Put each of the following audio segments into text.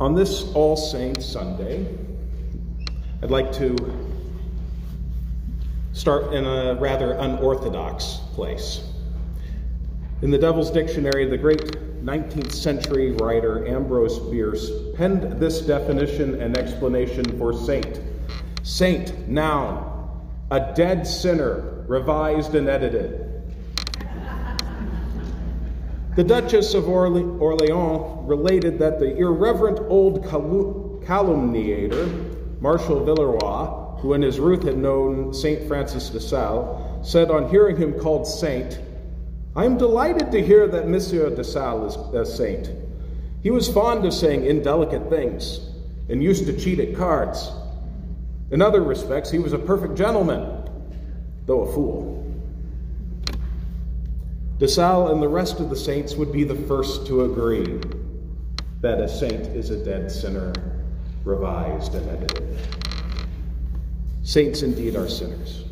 On this All Saints Sunday, I'd like to start in a rather unorthodox place. In the Devil's Dictionary, the great 19th century writer Ambrose Bierce penned this definition and explanation for saint. Saint, noun, a dead sinner, revised and edited. The Duchess of Orle- Orleans related that the irreverent old calumniator, Marshal Villeroy, who in his youth had known St. Francis de Sales, said on hearing him called saint, I am delighted to hear that Monsieur de Sales is a saint. He was fond of saying indelicate things and used to cheat at cards. In other respects, he was a perfect gentleman, though a fool. De and the rest of the saints would be the first to agree that a saint is a dead sinner, revised and edited. Saints indeed are sinners.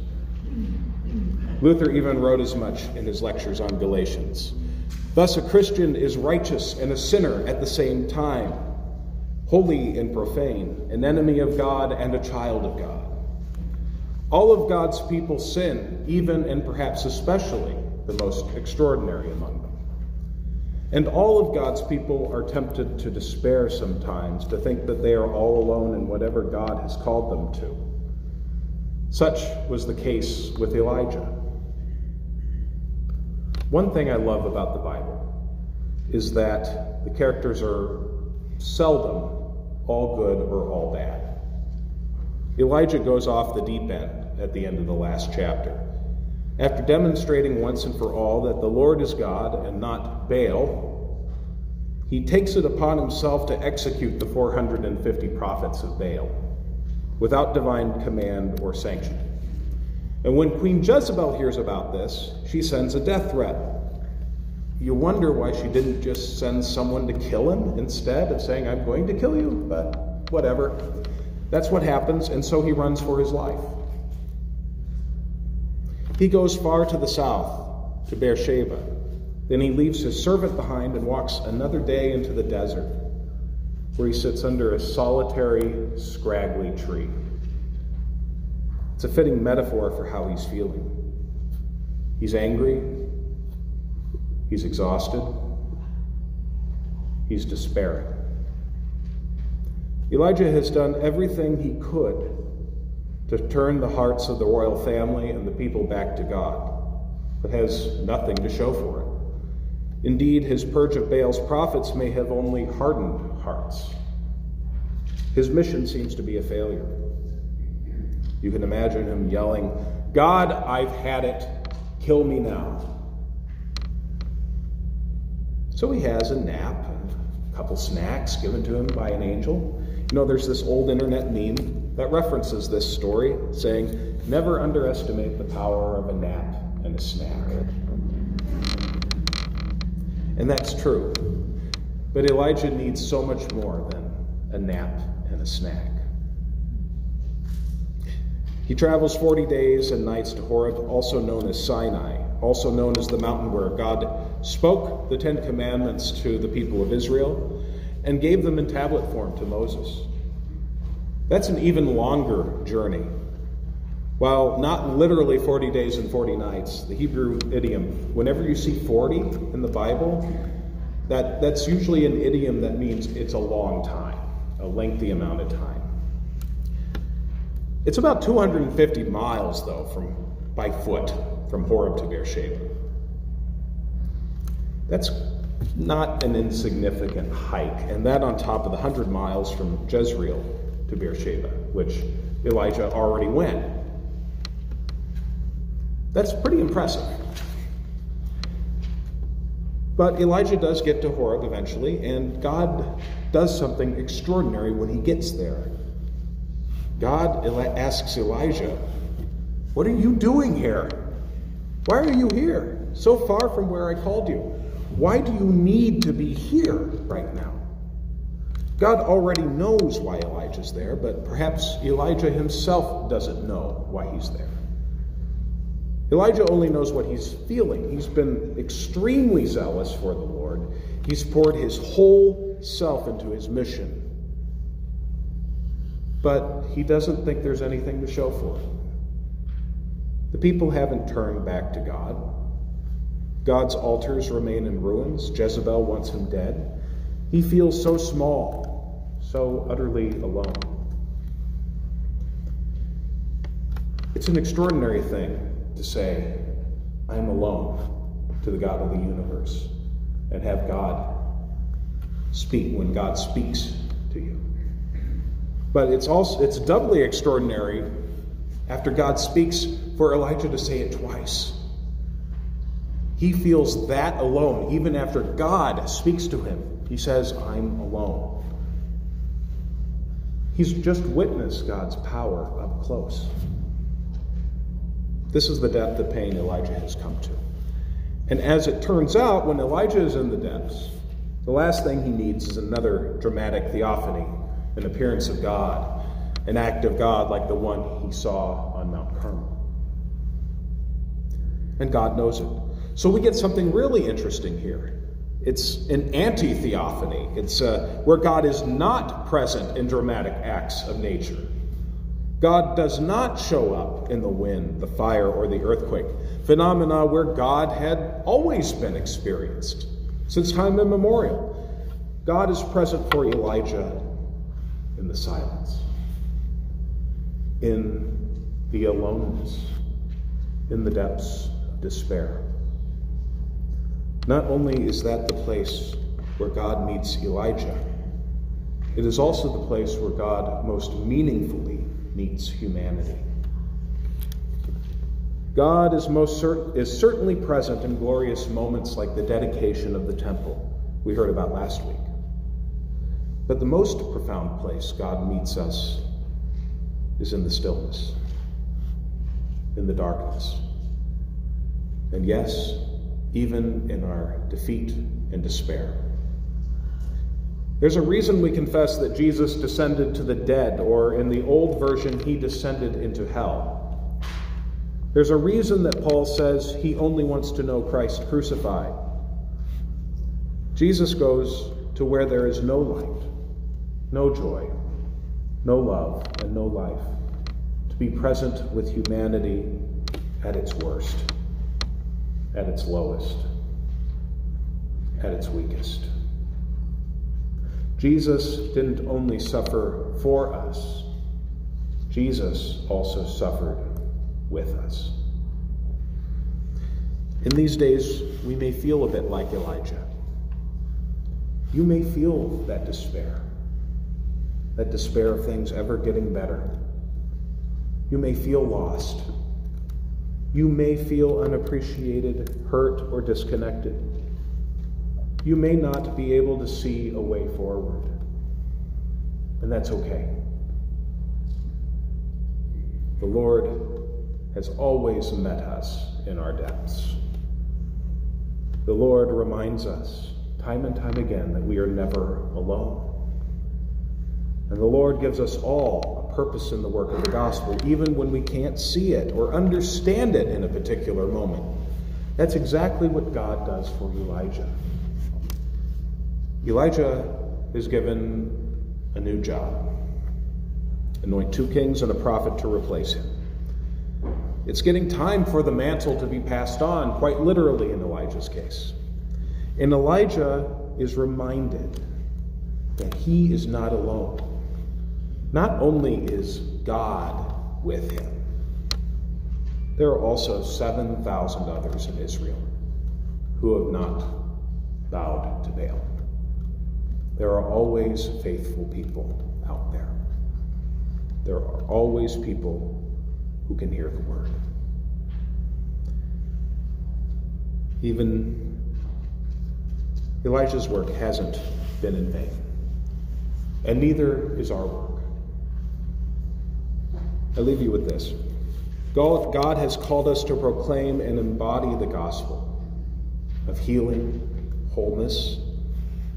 Luther even wrote as much in his lectures on Galatians. Thus, a Christian is righteous and a sinner at the same time, holy and profane, an enemy of God and a child of God. All of God's people sin, even and perhaps especially the most extraordinary among them. And all of God's people are tempted to despair sometimes, to think that they are all alone in whatever God has called them to. Such was the case with Elijah. One thing I love about the Bible is that the characters are seldom all good or all bad. Elijah goes off the deep end at the end of the last chapter. After demonstrating once and for all that the Lord is God and not Baal, he takes it upon himself to execute the 450 prophets of Baal without divine command or sanction. And when Queen Jezebel hears about this, she sends a death threat. You wonder why she didn't just send someone to kill him instead of saying, I'm going to kill you, but whatever. That's what happens, and so he runs for his life. He goes far to the south, to Beersheba. Then he leaves his servant behind and walks another day into the desert, where he sits under a solitary, scraggly tree. It's a fitting metaphor for how he's feeling. He's angry, he's exhausted, he's despairing. Elijah has done everything he could to turn the hearts of the royal family and the people back to God, but has nothing to show for it. Indeed, his purge of Baal's prophets may have only hardened hearts. His mission seems to be a failure. You can imagine him yelling, God, I've had it. Kill me now. So he has a nap, and a couple snacks given to him by an angel. You know, there's this old internet meme that references this story, saying, Never underestimate the power of a nap and a snack. And that's true. But Elijah needs so much more than a nap and a snack. He travels 40 days and nights to Horeb, also known as Sinai, also known as the mountain where God spoke the Ten Commandments to the people of Israel and gave them in tablet form to Moses. That's an even longer journey. While not literally 40 days and 40 nights, the Hebrew idiom, whenever you see 40 in the Bible, that, that's usually an idiom that means it's a long time, a lengthy amount of time. It's about 250 miles, though, from by foot from Horeb to Beersheba. That's not an insignificant hike, and that on top of the 100 miles from Jezreel to Beersheba, which Elijah already went. That's pretty impressive. But Elijah does get to Horeb eventually, and God does something extraordinary when he gets there. God asks Elijah, What are you doing here? Why are you here, so far from where I called you? Why do you need to be here right now? God already knows why Elijah's there, but perhaps Elijah himself doesn't know why he's there. Elijah only knows what he's feeling. He's been extremely zealous for the Lord. He's poured his whole self into his mission, but he doesn't think there's anything to show for it. The people haven't turned back to God. God's altars remain in ruins. Jezebel wants him dead. He feels so small, so utterly alone. It's an extraordinary thing to say, I'm alone to the God of the universe, and have God speak when God speaks to you. But it's also it's doubly extraordinary after God speaks for Elijah to say it twice. He feels that alone, even after God speaks to him. He says, I'm alone. He's just witnessed God's power up close. This is the depth of pain Elijah has come to. And as it turns out, when Elijah is in the depths, the last thing he needs is another dramatic theophany, an appearance of God, an act of God like the one he saw on Mount Carmel. And God knows it. So we get something really interesting here. It's an anti theophany. It's uh, where God is not present in dramatic acts of nature. God does not show up in the wind, the fire, or the earthquake, phenomena where God had always been experienced since time immemorial. God is present for Elijah in the silence, in the aloneness, in the depths of despair. Not only is that the place where God meets Elijah, it is also the place where God most meaningfully meets humanity. God is most cert- is certainly present in glorious moments like the dedication of the temple we heard about last week. But the most profound place God meets us is in the stillness, in the darkness. And yes, even in our defeat and despair. There's a reason we confess that Jesus descended to the dead, or in the old version, he descended into hell. There's a reason that Paul says he only wants to know Christ crucified. Jesus goes to where there is no light, no joy, no love, and no life, to be present with humanity at its worst, at its lowest, at its weakest. Jesus didn't only suffer for us, Jesus also suffered with us. In these days, we may feel a bit like Elijah. You may feel that despair, that despair of things ever getting better. You may feel lost. You may feel unappreciated, hurt, or disconnected you may not be able to see a way forward. And that's okay. The Lord has always met us in our depths. The Lord reminds us time and time again that we are never alone. And the Lord gives us all a purpose in the work of the gospel, even when we can't see it or understand it in a particular moment. That's exactly what God does for Elijah. Elijah is given a new job anoint two kings and a prophet to replace him. It's getting time for the mantle to be passed on, quite literally in Elijah's case. And Elijah is reminded that he is not alone. Not only is God with him, there are also 7,000 others in Israel who have not bowed to Baal. There are always faithful people out there. There are always people who can hear the word. Even Elijah's work hasn't been in vain, and neither is our work. I leave you with this God has called us to proclaim and embody the gospel of healing, wholeness,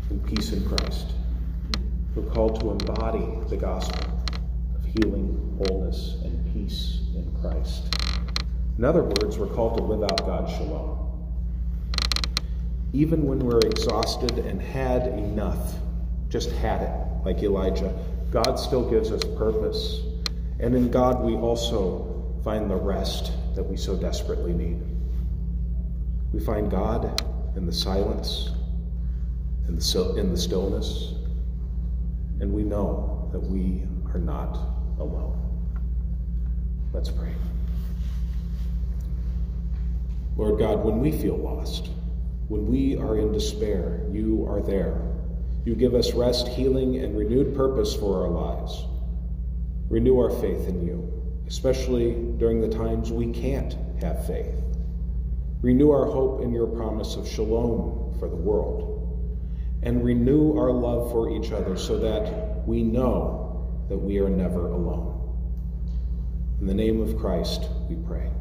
and peace in Christ. We're called to embody the gospel of healing, wholeness, and peace in Christ. In other words, we're called to live out God's shalom. Even when we're exhausted and had enough, just had it, like Elijah, God still gives us purpose. And in God, we also find the rest that we so desperately need. We find God in the silence, in the, in the stillness, and we know that we are not alone. Let's pray. Lord God, when we feel lost, when we are in despair, you are there. You give us rest, healing, and renewed purpose for our lives. Renew our faith in you, especially during the times we can't have faith. Renew our hope in your promise of shalom for the world. And renew our love for each other so that we know that we are never alone. In the name of Christ, we pray.